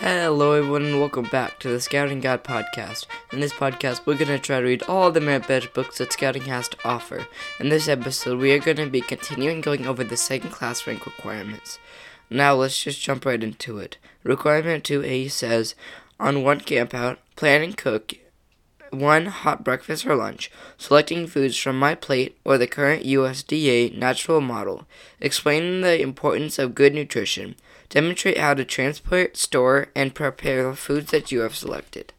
Hello, everyone, and welcome back to the Scouting Guide podcast. In this podcast, we're going to try to read all the merit badge books that Scouting has to offer. In this episode, we are going to be continuing going over the second class rank requirements. Now, let's just jump right into it. Requirement 2A says on one campout, plan and cook one hot breakfast or lunch, selecting foods from my plate or the current USDA natural model, explaining the importance of good nutrition, demonstrate how to transport, store, and prepare the foods that you have selected.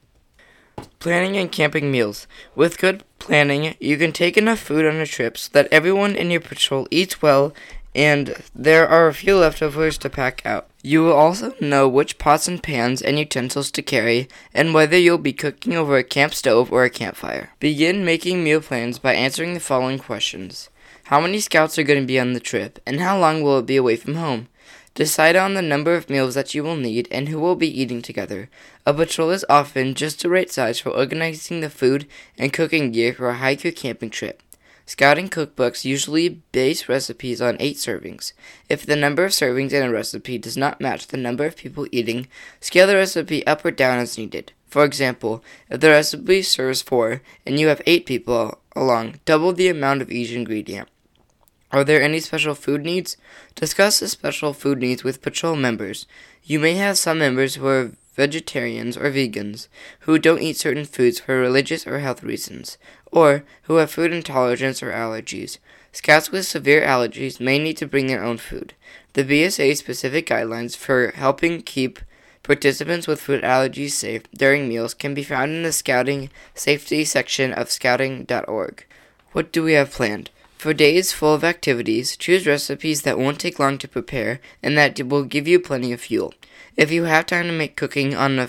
Planning and camping meals. With good planning, you can take enough food on a trip so that everyone in your patrol eats well and there are a few leftovers to pack out. You will also know which pots and pans and utensils to carry and whether you'll be cooking over a camp stove or a campfire. Begin making meal plans by answering the following questions. How many scouts are going to be on the trip and how long will it be away from home? Decide on the number of meals that you will need and who will be eating together. A patrol is often just the right size for organizing the food and cooking gear for a hike or camping trip. Scouting cookbooks usually base recipes on 8 servings. If the number of servings in a recipe does not match the number of people eating, scale the recipe up or down as needed. For example, if the recipe serves 4 and you have 8 people along, double the amount of each ingredient. Are there any special food needs? Discuss the special food needs with patrol members. You may have some members who are vegetarians or vegans, who don't eat certain foods for religious or health reasons, or who have food intolerance or allergies. Scouts with severe allergies may need to bring their own food. The BSA specific guidelines for helping keep participants with food allergies safe during meals can be found in the Scouting Safety section of scouting.org. What do we have planned? For days full of activities, choose recipes that won't take long to prepare and that will give you plenty of fuel. If you have time to make cooking on the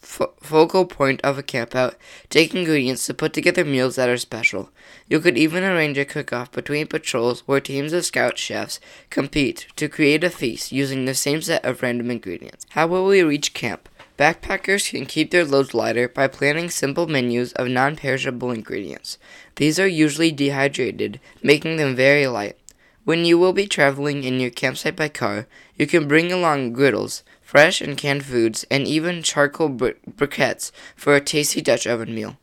f- focal point of a campout, take ingredients to put together meals that are special. You could even arrange a cook-off between patrols where teams of scout chefs compete to create a feast using the same set of random ingredients. How will we reach camp? Backpackers can keep their loads lighter by planning simple menus of non perishable ingredients. These are usually dehydrated, making them very light. When you will be traveling in your campsite by car, you can bring along griddles, fresh and canned foods, and even charcoal bri- briquettes for a tasty Dutch oven meal.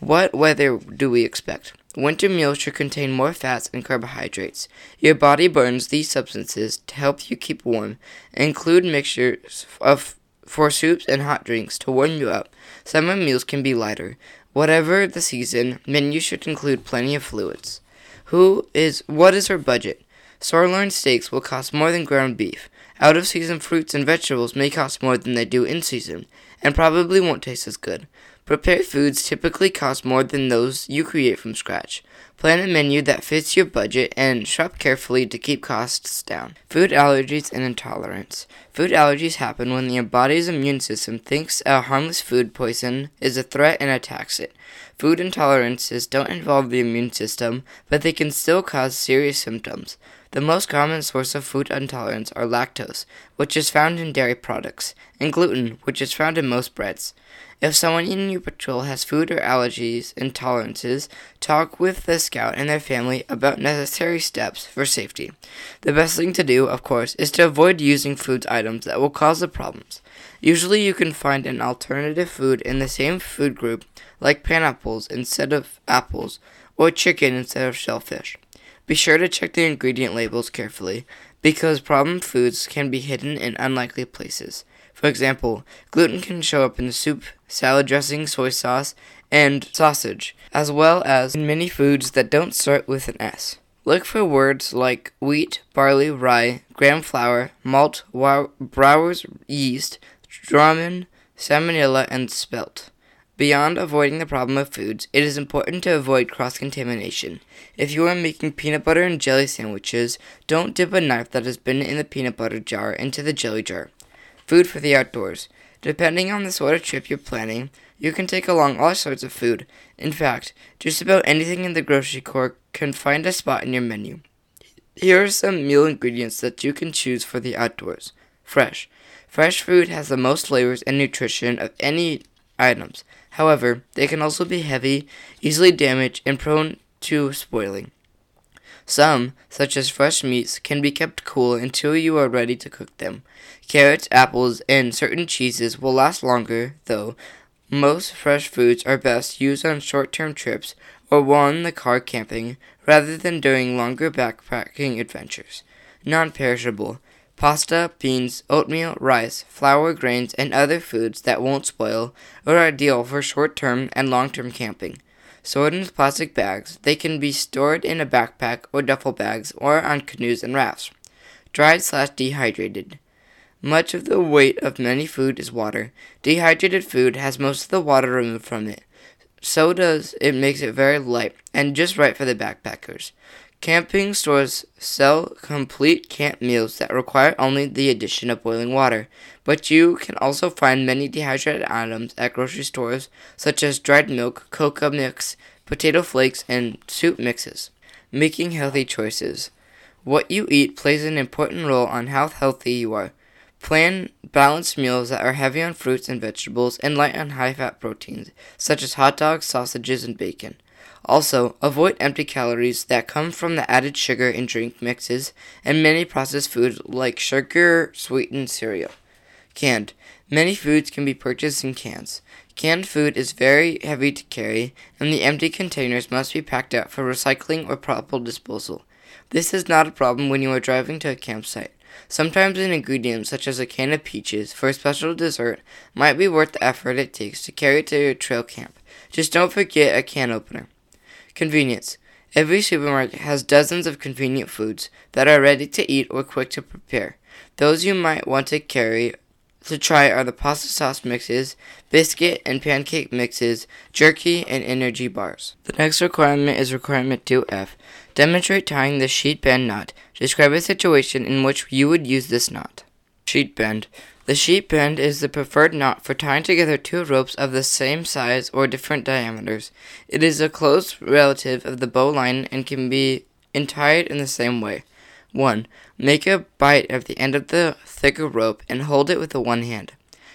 What weather do we expect? Winter meals should contain more fats and carbohydrates. Your body burns these substances to help you keep warm. Include mixtures of for soups and hot drinks to warm you up. Summer meals can be lighter. Whatever the season, menus should include plenty of fluids. Who is what is her budget? Sirloin steaks will cost more than ground beef. Out of season fruits and vegetables may cost more than they do in season, and probably won't taste as good. Prepared foods typically cost more than those you create from scratch. Plan a menu that fits your budget and shop carefully to keep costs down. Food allergies and intolerance. Food allergies happen when your body's immune system thinks a harmless food poison is a threat and attacks it. Food intolerances don't involve the immune system, but they can still cause serious symptoms. The most common source of food intolerance are lactose, which is found in dairy products, and gluten, which is found in most breads. If someone in your patrol has food or allergies intolerances, talk with the scout and their family about necessary steps for safety. The best thing to do, of course, is to avoid using food items that will cause the problems. Usually you can find an alternative food in the same food group, like pineapples instead of apples, or chicken instead of shellfish. Be sure to check the ingredient labels carefully, because problem foods can be hidden in unlikely places. For example, gluten can show up in soup, salad dressing, soy sauce, and sausage, as well as in many foods that don't start with an S. Look for words like wheat, barley, rye, graham flour, malt, brewer's yeast, durum, semolina, and spelt. Beyond avoiding the problem of foods, it is important to avoid cross contamination. If you are making peanut butter and jelly sandwiches, don't dip a knife that has been in the peanut butter jar into the jelly jar. Food for the outdoors. Depending on the sort of trip you're planning, you can take along all sorts of food. In fact, just about anything in the grocery store can find a spot in your menu. Here are some meal ingredients that you can choose for the outdoors. Fresh. Fresh food has the most flavors and nutrition of any items. However, they can also be heavy, easily damaged, and prone to spoiling. Some, such as fresh meats, can be kept cool until you are ready to cook them. Carrots, apples, and certain cheeses will last longer, though most fresh foods are best used on short term trips or while in the car camping rather than during longer backpacking adventures. Non perishable. Pasta, beans, oatmeal, rice, flour, grains, and other foods that won't spoil are ideal for short term and long term camping. Stored in plastic bags, they can be stored in a backpack or duffel bags or on canoes and rafts. Dried slash dehydrated. Much of the weight of many food is water. Dehydrated food has most of the water removed from it. So does it makes it very light and just right for the backpackers. Camping stores sell complete camp meals that require only the addition of boiling water, but you can also find many dehydrated items at grocery stores, such as dried milk, cocoa mix, potato flakes, and soup mixes. Making healthy choices. What you eat plays an important role on how healthy you are. Plan balanced meals that are heavy on fruits and vegetables and light on high fat proteins, such as hot dogs, sausages, and bacon. Also, avoid empty calories that come from the added sugar in drink mixes and many processed foods like sugar sweetened cereal. Canned. Many foods can be purchased in cans. Canned food is very heavy to carry, and the empty containers must be packed up for recycling or proper disposal. This is not a problem when you are driving to a campsite. Sometimes an ingredient such as a can of peaches for a special dessert might be worth the effort it takes to carry it to your trail camp. Just don't forget a can opener. Convenience. Every supermarket has dozens of convenient foods that are ready to eat or quick to prepare. Those you might want to carry to try are the pasta sauce mixes, biscuit and pancake mixes, jerky, and energy bars. The next requirement is requirement 2F. Demonstrate tying the sheet bend knot. Describe a situation in which you would use this knot. Sheet bend. The sheet bend is the preferred knot for tying together two ropes of the same size or different diameters. It is a close relative of the bowline and can be tied in the same way. 1. Make a bight of the end of the thicker rope and hold it with the one hand.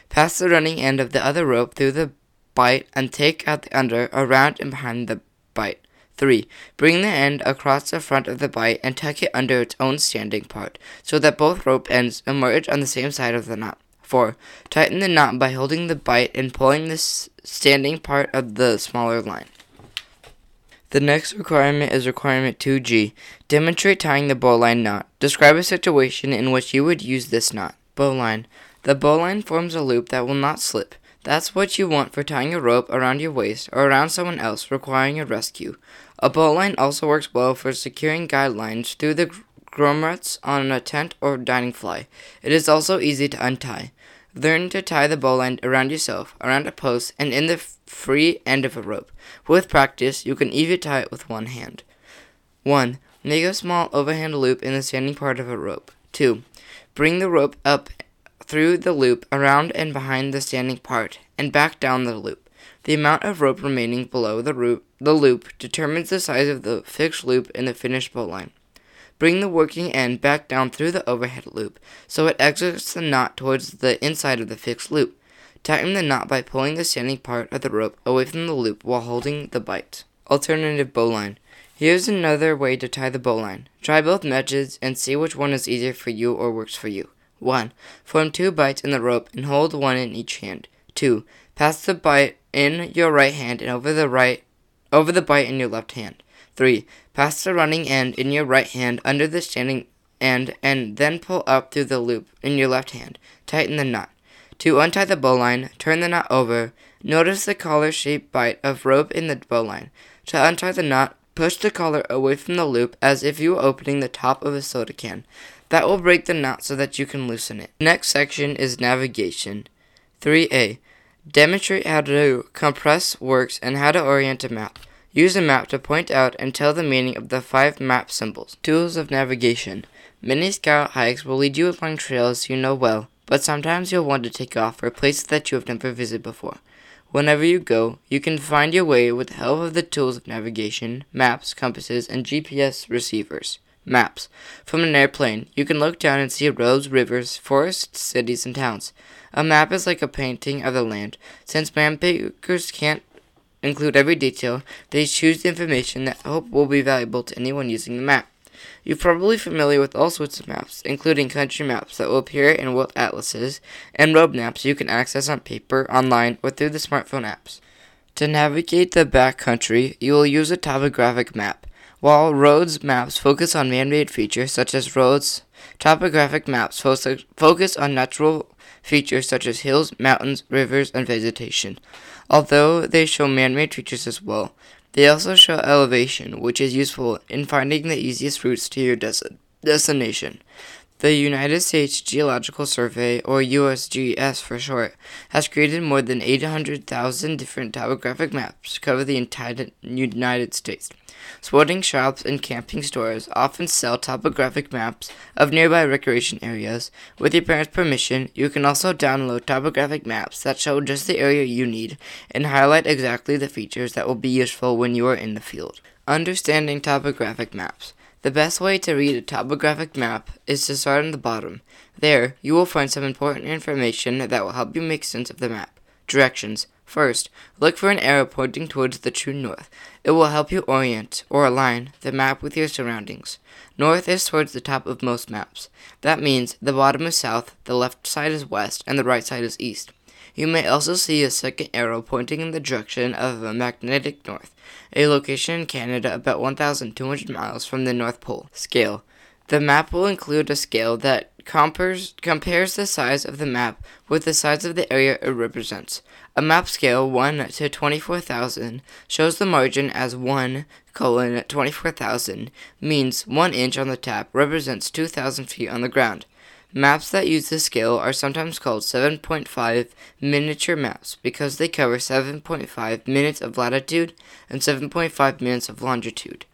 Pass the running end of the other rope through the bight and take out the under, around, and behind the bight. 3. Bring the end across the front of the bight and tuck it under its own standing part, so that both rope ends emerge on the same side of the knot. 4. Tighten the knot by holding the bight and pulling the standing part of the smaller line. The next requirement is requirement 2G. Demonstrate tying the bowline knot. Describe a situation in which you would use this knot. Bowline. The bowline forms a loop that will not slip. That's what you want for tying a rope around your waist or around someone else requiring a rescue. A bowline also works well for securing guylines through the grommets on a tent or dining fly. It is also easy to untie. Learn to tie the bowline around yourself, around a post, and in the free end of a rope. With practice, you can even tie it with one hand. 1. Make a small overhand loop in the standing part of a rope. 2. Bring the rope up through the loop, around and behind the standing part, and back down the loop. The amount of rope remaining below the, the loop determines the size of the fixed loop in the finished bowline. Bring the working end back down through the overhand loop so it exits the knot towards the inside of the fixed loop. Tighten the knot by pulling the standing part of the rope away from the loop while holding the bight. Alternative bowline. Here's another way to tie the bowline. Try both methods and see which one is easier for you or works for you. 1. Form two bights in the rope and hold one in each hand. 2. Pass the bight in your right hand and over the right over the bight in your left hand. 3. Pass the running end in your right hand under the standing end and then pull up through the loop in your left hand. Tighten the knot. To untie the bowline, turn the knot over. Notice the collar shaped bight of rope in the bowline. To untie the knot, push the collar away from the loop as if you were opening the top of a soda can. That will break the knot so that you can loosen it. Next section is navigation. 3a. Demonstrate how to compass works and how to orient a map. Use a map to point out and tell the meaning of the five map symbols. Tools of navigation. Many scout hikes will lead you along trails you know well, but sometimes you'll want to take off for places that you have never visited before. Whenever you go, you can find your way with the help of the tools of navigation, maps, compasses, and GPS receivers. Maps. From an airplane, you can look down and see roads, rivers, forests, cities, and towns. A map is like a painting of the land. Since map makers can't include every detail, they choose the information that hope will be valuable to anyone using the map. You're probably familiar with all sorts of maps, including country maps that will appear in world atlases, and road maps you can access on paper, online, or through the smartphone apps. To navigate the backcountry, you will use a topographic map. While roads maps focus on man made features such as roads, topographic maps focus on natural features such as hills, mountains, rivers, and vegetation. Although they show man made features as well, they also show elevation, which is useful in finding the easiest routes to your des- destination. The United States Geological Survey, or USGS for short, has created more than 800,000 different topographic maps to cover the entire United States. Sporting shops and camping stores often sell topographic maps of nearby recreation areas. With your parents' permission, you can also download topographic maps that show just the area you need and highlight exactly the features that will be useful when you are in the field. Understanding topographic maps. The best way to read a topographic map is to start on the bottom. There, you will find some important information that will help you make sense of the map. Directions. First, look for an arrow pointing towards the true north. It will help you orient, or align, the map with your surroundings. North is towards the top of most maps. That means the bottom is south, the left side is west, and the right side is east. You may also see a second arrow pointing in the direction of a magnetic north, a location in Canada about 1,200 miles from the North Pole. Scale. The map will include a scale that compares, compares the size of the map with the size of the area it represents. A map scale 1 to 24,000 shows the margin as 1 colon 24,000 means 1 inch on the tap represents 2,000 feet on the ground. Maps that use this scale are sometimes called 7.5 miniature maps because they cover 7.5 minutes of latitude and 7.5 minutes of longitude.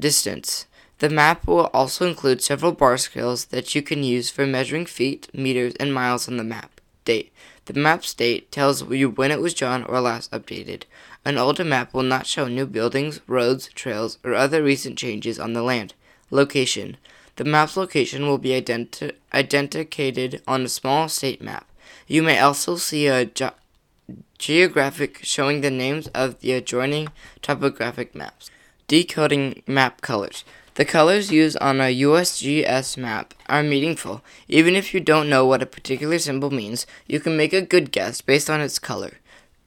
Distance. The map will also include several bar scales that you can use for measuring feet, meters, and miles on the map. Date. The map's date tells you when it was drawn or last updated. An older map will not show new buildings, roads, trails, or other recent changes on the land. Location. The map's location will be identi- identified on a small state map. You may also see a ge- geographic showing the names of the adjoining topographic maps. Decoding map colors. The colors used on a USGS map are meaningful. Even if you don't know what a particular symbol means, you can make a good guess based on its color.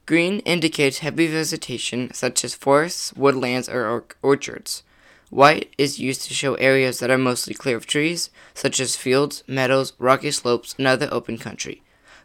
Green indicates heavy vegetation, such as forests, woodlands, or or- orchards. White is used to show areas that are mostly clear of trees, such as fields, meadows, rocky slopes, and other open country.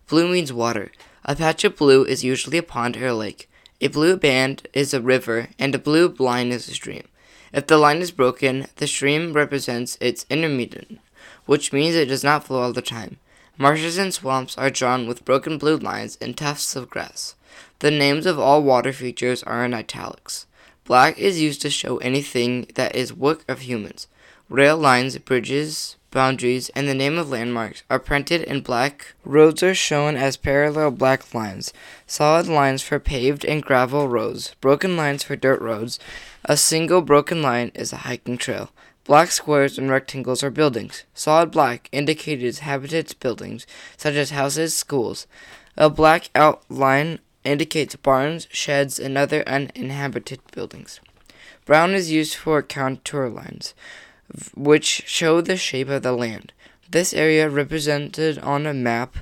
Blue means water. A patch of blue is usually a pond or a lake. A blue band is a river, and a blue line is a stream. If the line is broken, the stream represents its intermittent, which means it does not flow all the time. Marshes and swamps are drawn with broken blue lines and tufts of grass. The names of all water features are in italics. Black is used to show anything that is work of humans. Rail lines, bridges, boundaries, and the name of landmarks are printed in black. Roads are shown as parallel black lines. Solid lines for paved and gravel roads. Broken lines for dirt roads. A single broken line is a hiking trail. Black squares and rectangles are buildings. Solid black indicates habitats buildings, such as houses, schools. A black outline indicates barns, sheds, and other uninhabited buildings. Brown is used for contour lines, which show the shape of the land. This area represented on a map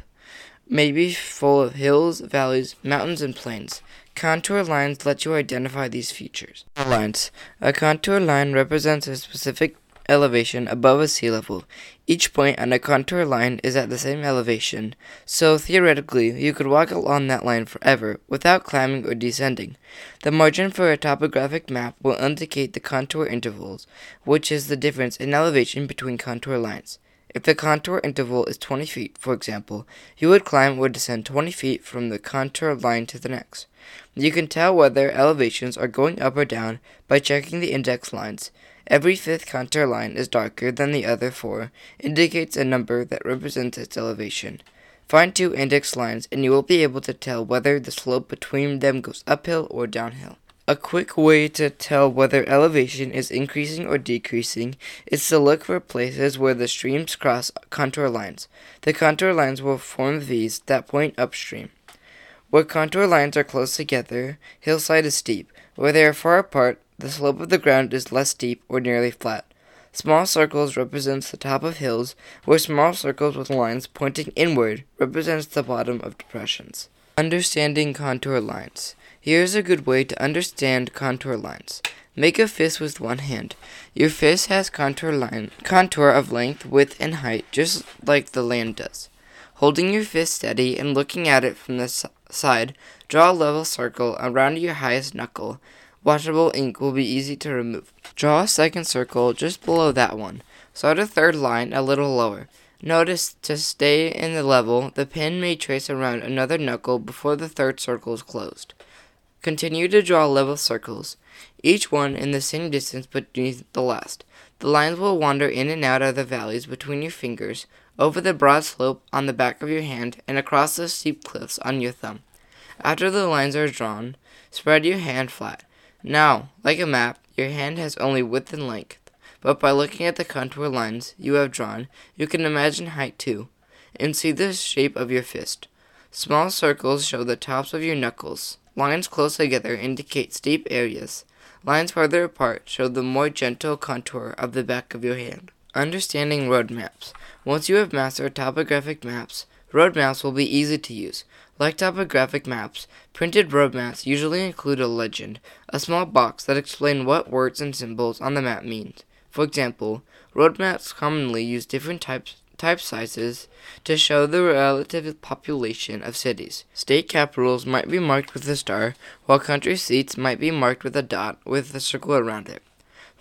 may be full of hills, valleys, mountains, and plains. Contour lines let you identify these features. Lines. A contour line represents a specific elevation above a sea level. Each point on a contour line is at the same elevation, so theoretically you could walk along that line forever without climbing or descending. The margin for a topographic map will indicate the contour intervals, which is the difference in elevation between contour lines. If the contour interval is 20 feet, for example, you would climb or descend 20 feet from the contour line to the next. You can tell whether elevations are going up or down by checking the index lines. Every fifth contour line is darker than the other four, indicates a number that represents its elevation. Find two index lines and you will be able to tell whether the slope between them goes uphill or downhill. A quick way to tell whether elevation is increasing or decreasing is to look for places where the streams cross contour lines. The contour lines will form V's that point upstream. Where contour lines are close together, hillside is steep. Where they are far apart, the slope of the ground is less steep or nearly flat. Small circles represents the top of hills, where small circles with lines pointing inward represents the bottom of depressions. Understanding contour lines. Here's a good way to understand contour lines. Make a fist with one hand. Your fist has contour line contour of length, width, and height, just like the land does. Holding your fist steady and looking at it from the side, draw a level circle around your highest knuckle. Washable ink will be easy to remove. Draw a second circle just below that one. Start a third line a little lower. Notice to stay in the level, the pen may trace around another knuckle before the third circle is closed. Continue to draw level circles, each one in the same distance beneath the last. The lines will wander in and out of the valleys between your fingers, over the broad slope on the back of your hand, and across the steep cliffs on your thumb. After the lines are drawn, spread your hand flat. Now, like a map, your hand has only width and length, but by looking at the contour lines you have drawn, you can imagine height too, and see the shape of your fist. Small circles show the tops of your knuckles. Lines close together indicate steep areas. Lines farther apart show the more gentle contour of the back of your hand. Understanding road maps. Once you have mastered topographic maps, road maps will be easy to use. Like topographic maps, printed road maps usually include a legend, a small box that explains what words and symbols on the map mean. For example, road maps commonly use different types type sizes to show the relative population of cities. State capitals might be marked with a star, while country seats might be marked with a dot with a circle around it.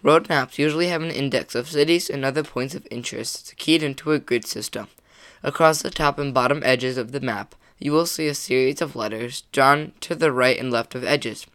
Road maps usually have an index of cities and other points of interest keyed into a grid system. Across the top and bottom edges of the map you will see a series of letters drawn to the right and left of edges.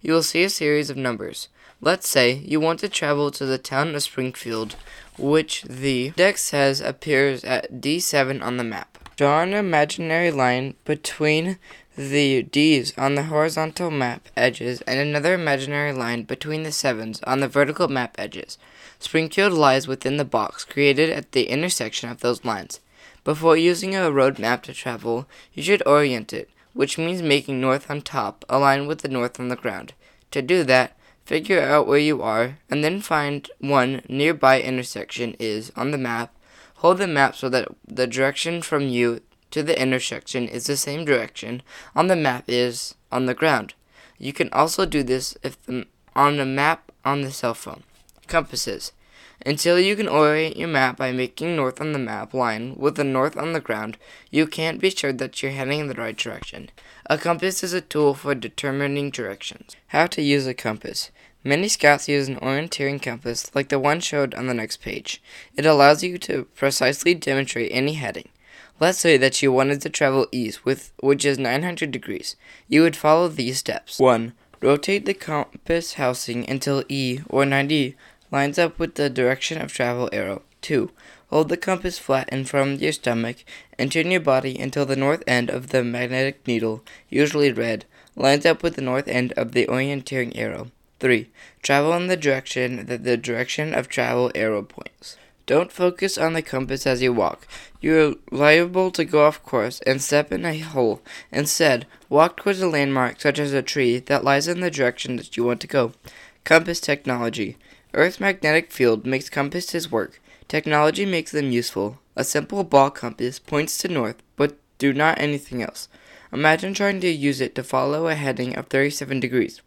You will see a series of numbers. Let's say you want to travel to the town of Springfield, which the index says appears at D7 on the map. Draw an imaginary line between the D's on the horizontal map edges and another imaginary line between the 7's on the vertical map edges. Springfield lies within the box created at the intersection of those lines. Before using a road map to travel, you should orient it, which means making north on top align with the north on the ground. To do that, figure out where you are, and then find one nearby intersection is on the map. Hold the map so that the direction from you to the intersection is the same direction on the map is on the ground. You can also do this if the, on the map on the cell phone. Compasses. Until you can orient your map by making north on the map line with the north on the ground, you can't be sure that you're heading in the right direction. A compass is a tool for determining directions. How to use a compass. Many scouts use an orienteering compass like the one showed on the next page. It allows you to precisely demonstrate any heading. Let's say that you wanted to travel east, with which is 900 degrees. You would follow these steps. 1. Rotate the compass housing until E or 90 lines up with the direction of travel arrow. 2. Hold the compass flat in front of your stomach and turn your body until the north end of the magnetic needle, usually red, lines up with the north end of the orienteering arrow. 3. Travel in the direction that the direction of travel arrow points. Don't focus on the compass as you walk. You are liable to go off course and step in a hole. Instead, walk towards a landmark such as a tree that lies in the direction that you want to go. Compass technology. Earth's magnetic field makes compasses work. Technology makes them useful. A simple ball compass points to north, but do not anything else. Imagine trying to use it to follow a heading of 37 degrees.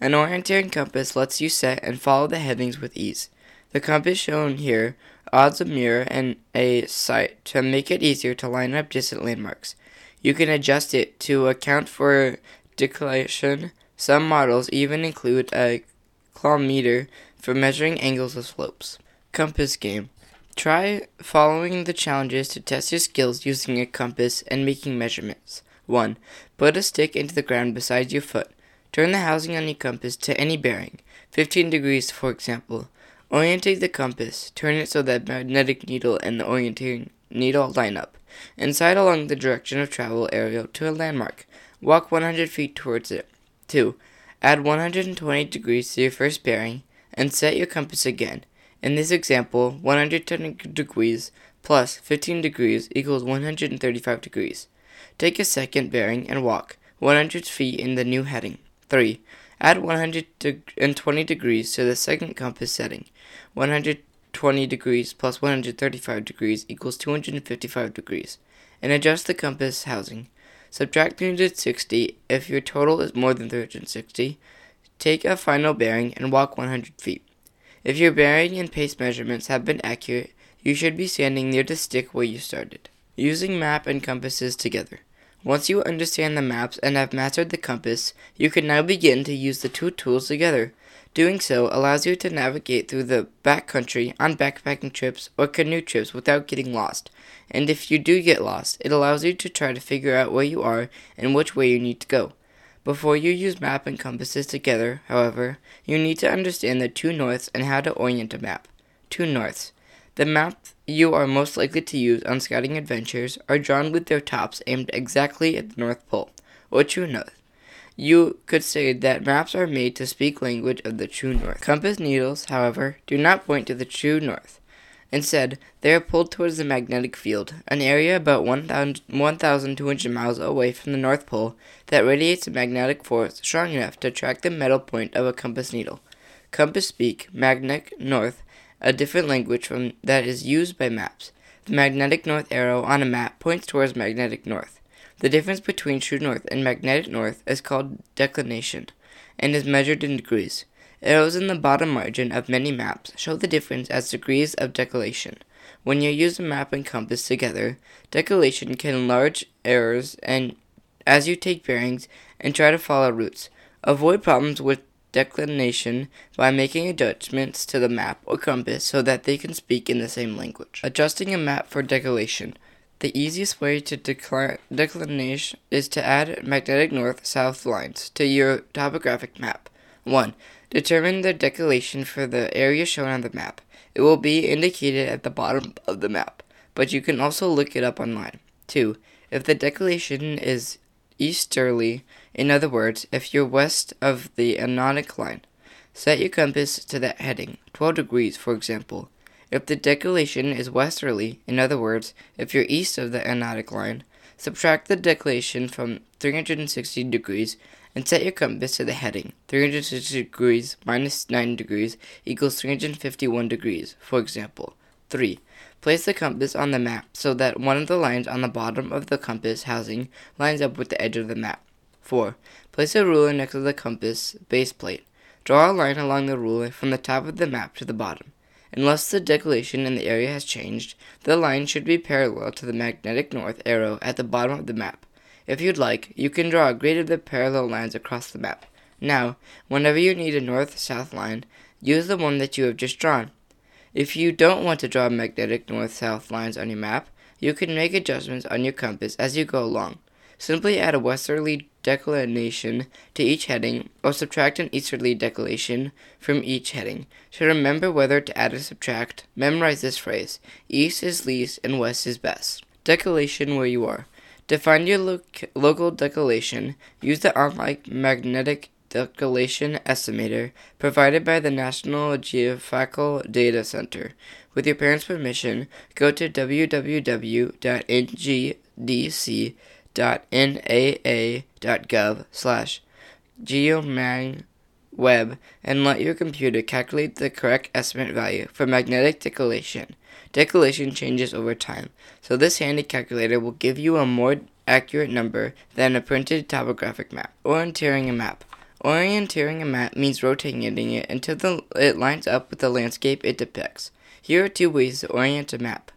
An orienteering compass lets you set and follow the headings with ease. The compass shown here adds a mirror and a sight to make it easier to line up distant landmarks. You can adjust it to account for declination. Some models even include a clinometer for measuring angles of slopes. Compass game. Try following the challenges to test your skills using a compass and making measurements. 1. Put a stick into the ground beside your foot. Turn the housing on your compass to any bearing, 15 degrees for example. Orientate the compass. Turn it so that magnetic needle and the orienting needle line up. And sight along the direction of travel arrow to a landmark. Walk 100 feet towards it. 2. Add 120 degrees to your first bearing and set your compass again. In this example, 110 degrees plus 15 degrees equals 135 degrees. Take a second bearing and walk 100 feet in the new heading. 3. Add 120 degrees to the second compass setting. 120 120 degrees plus 135 degrees equals 255 degrees. And adjust the compass housing. Subtract 360 if your total is more than 360. Take a final bearing and walk 100 feet. If your bearing and pace measurements have been accurate, you should be standing near the stick where you started. Using map and compasses together. Once you understand the maps and have mastered the compass, you can now begin to use the two tools together. Doing so allows you to navigate through the backcountry on backpacking trips or canoe trips without getting lost. And if you do get lost, it allows you to try to figure out where you are and which way you need to go. Before you use map and compasses together, however, you need to understand the two norths and how to orient a map. Two norths. The map you are most likely to use on scouting adventures are drawn with their tops aimed exactly at the North Pole, or true north. You could say that maps are made to speak language of the true north. Compass needles, however, do not point to the true north. Instead, they are pulled towards the magnetic field, an area about 1,200 miles away from the North Pole that radiates a magnetic force strong enough to track the metal point of a compass needle. Compass speak, magnetic north, a different language from that is used by maps. The magnetic north arrow on a map points towards magnetic north. The difference between true north and magnetic north is called declination and is measured in degrees. Arrows in the bottom margin of many maps show the difference as degrees of declination. When you use a map and compass together, declination can enlarge errors and as you take bearings and try to follow routes. Avoid problems with declination by making adjustments to the map or compass so that they can speak in the same language. Adjusting a map for declination. The easiest way to declination is to add magnetic north-south lines to your topographic map. 1. Determine the declination for the area shown on the map. It will be indicated at the bottom of the map, but you can also look it up online. 2. If the declination is easterly, in other words, if you're west of the agonic line, set your compass to that heading, 12 degrees for example. If the declination is westerly, in other words, if you're east of the agonic line, subtract the declination from 360 degrees and set your compass to the heading. 360 degrees minus 9 degrees equals 351 degrees, for example. 3. Place the compass on the map so that one of the lines on the bottom of the compass housing lines up with the edge of the map. 4. Place a ruler next to the compass base plate. Draw a line along the ruler from the top of the map to the bottom. Unless the declination in the area has changed, the line should be parallel to the magnetic north arrow at the bottom of the map. If you'd like, you can draw a grid of the parallel lines across the map. Now, whenever you need a north-south line, use the one that you have just drawn. If you don't want to draw magnetic north-south lines on your map, you can make adjustments on your compass as you go along. Simply add a westerly declination to each heading, or subtract an easterly declination from each heading. To remember whether to add or subtract, memorize this phrase East is least and west is best. Declination where you are. To find your lo- local declination, use the online magnetic declination estimator provided by the National Geophysical Data Center. With your parents' permission, go to www.ngdc.noaa.gov slash geomagweb and let your computer calculate the correct estimate value for magnetic declination. Declination changes over time, so this handy calculator will give you a more accurate number than a printed topographic map. Orienteering a map. Orienteering a map means rotating it until the, it lines up with the landscape it depicts. Here are two ways to orient a map.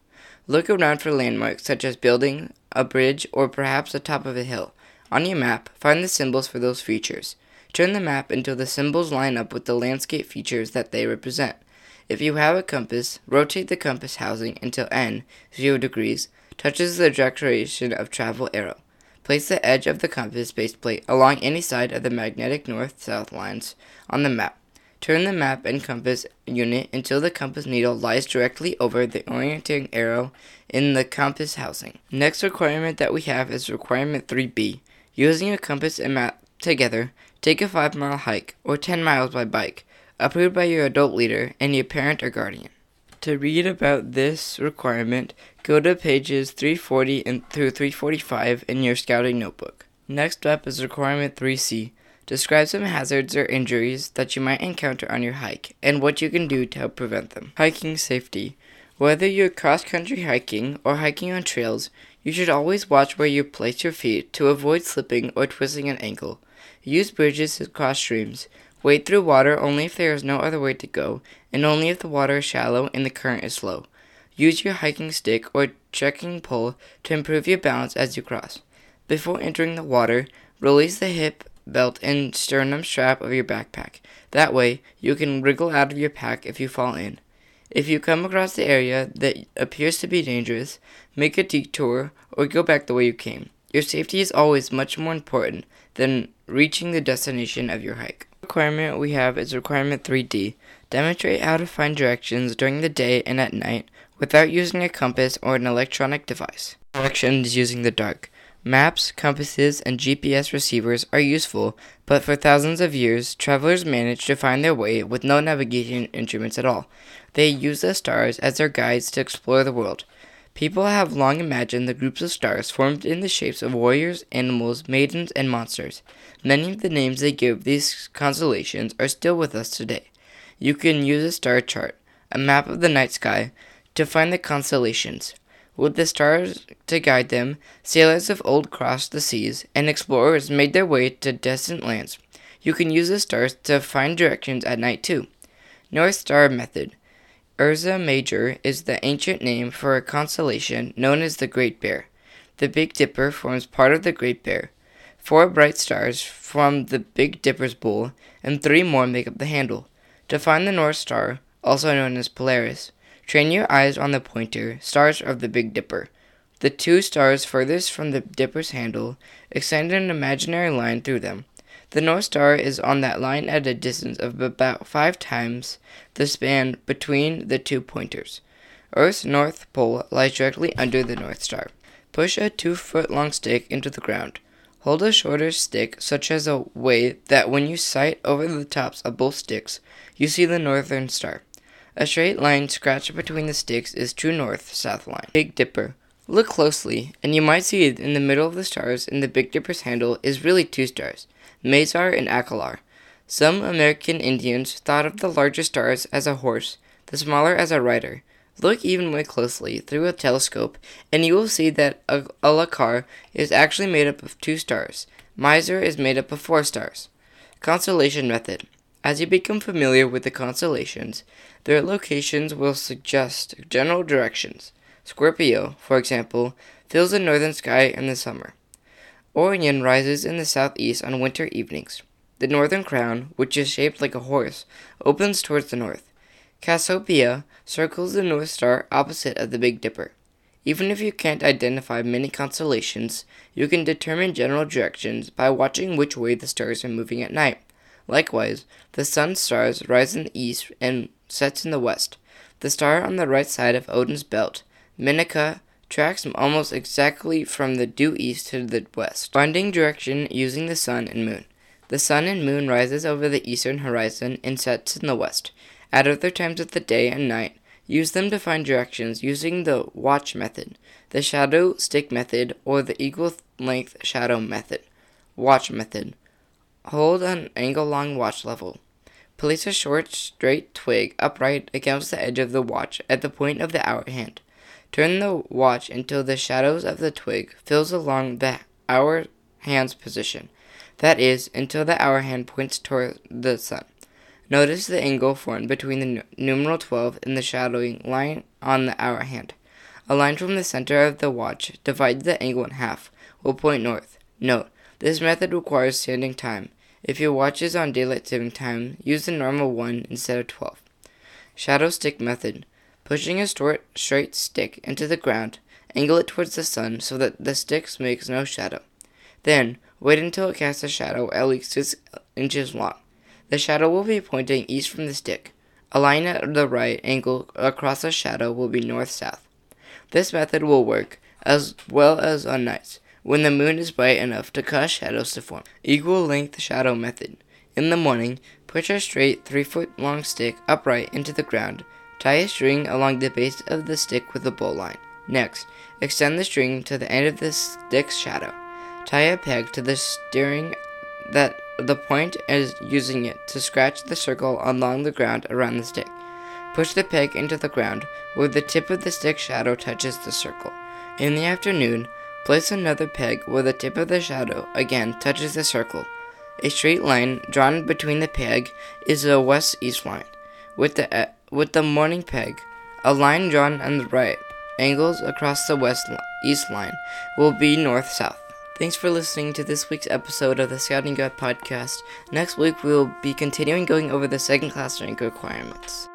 Look around for landmarks such as building, a bridge, or perhaps the top of a hill. On your map, find the symbols for those features. Turn the map until the symbols line up with the landscape features that they represent. If you have a compass, rotate the compass housing until n, 0 degrees, touches the direction of travel arrow. Place the edge of the compass base plate along any side of the magnetic north-south lines on the map. Turn the map and compass unit until the compass needle lies directly over the orienting arrow in the compass housing. Next requirement that we have is requirement 3B. Using a compass and map together, take a 5 mile hike or 10 miles by bike, approved by your adult leader and your parent or guardian. To read about this requirement, go to pages 340 and through 345 in your scouting notebook. Next up is requirement 3C. Describe some hazards or injuries that you might encounter on your hike and what you can do to help prevent them. Hiking safety. Whether you're cross country hiking or hiking on trails, you should always watch where you place your feet to avoid slipping or twisting an ankle. Use bridges to cross streams. Wade through water only if there is no other way to go, and only if the water is shallow and the current is slow. Use your hiking stick or trekking pole to improve your balance as you cross. Before entering the water, release the hip belt and sternum strap of your backpack. That way, you can wriggle out of your pack if you fall in. If you come across the area that appears to be dangerous, make a detour or go back the way you came. Your safety is always much more important than reaching the destination of your hike. Requirement we have is requirement 3D. Demonstrate how to find directions during the day and at night without using a compass or an electronic device. Directions using the dark. Maps, compasses, and GPS receivers are useful, but for thousands of years, travelers managed to find their way with no navigation instruments at all. They used the stars as their guides to explore the world. People have long imagined the groups of stars formed in the shapes of warriors, animals, maidens, and monsters. Many of the names they give these constellations are still with us today. You can use a star chart, a map of the night sky, to find the constellations. With the stars to guide them, sailors of old crossed the seas, and explorers made their way to distant lands. You can use the stars to find directions at night too. North Star Method Ursa Major is the ancient name for a constellation known as the Great Bear. The Big Dipper forms part of the Great Bear. Four bright stars form the Big Dipper's bowl, and three more make up the handle. To find the North Star, also known as Polaris, Train your eyes on the pointer stars of the Big Dipper. The two stars furthest from the dipper's handle extend an imaginary line through them. The North Star is on that line at a distance of about five times the span between the two pointers. Earth's North Pole lies directly under the North Star. Push a two foot long stick into the ground. Hold a shorter stick, such as a way that when you sight over the tops of both sticks, you see the Northern Star. A straight line scratched between the sticks is true north south line. Big Dipper. Look closely, and you might see it in the middle of the stars in the Big Dipper's handle is really two stars, Mizar and Alcor. Some American Indians thought of the larger stars as a horse, the smaller as a rider. Look even more closely through a telescope, and you will see that Alcor is actually made up of two stars. Mizar is made up of four stars. Constellation method. As you become familiar with the constellations, their locations will suggest general directions. Scorpio, for example, fills the northern sky in the summer. Orion rises in the southeast on winter evenings. The northern crown, which is shaped like a horse, opens towards the north. Cassiopeia circles the North Star opposite of the Big Dipper. Even if you can't identify many constellations, you can determine general directions by watching which way the stars are moving at night. Likewise, the sun's stars rise in the east and sets in the west. The star on the right side of Orion's belt, Mintaka, tracks almost exactly from the due east to the west, finding direction using the sun and moon. The sun and moon rises over the eastern horizon and sets in the west. At other times of the day and night, use them to find directions using the watch method, the shadow stick method, or the equal length shadow method. Watch method. Hold an angle-long watch level. Place a short, straight twig upright against the edge of the watch at the point of the hour hand. Turn the watch until the shadows of the twig fills along the hour hand's position. That is, until the hour hand points toward the sun. Notice the angle formed between the numeral 12 and the shadowing line on the hour hand. A line from the center of the watch divides the angle in half, will point north. Note, this method requires standing time. If your watch is on daylight saving time, use the normal 1 instead of 12. Shadow stick method. Pushing a short, straight stick into the ground, angle it towards the sun so that the stick makes no shadow. Then, wait until it casts a shadow at least 6 inches long. The shadow will be pointing east from the stick. A line at the right angle across the shadow will be north-south. This method will work as well as on nights when the moon is bright enough to cause shadows to form. Equal length shadow method. In the morning, push a straight 3 foot long stick upright into the ground. Tie a string along the base of the stick with a bowline. Next, extend the string to the end of the stick's shadow. Tie a peg to the steering that the point is using it to scratch the circle along the ground around the stick. Push the peg into the ground where the tip of the stick shadow touches the circle. In the afternoon, place another peg where the tip of the shadow again touches the circle. A straight line drawn between the peg is a west-east line. With the with the morning peg, a line drawn on the right angles across the west-east line will be north-south. Thanks for listening to this week's episode of the Scouting Guide podcast. Next week we will be continuing going over the second class rank requirements.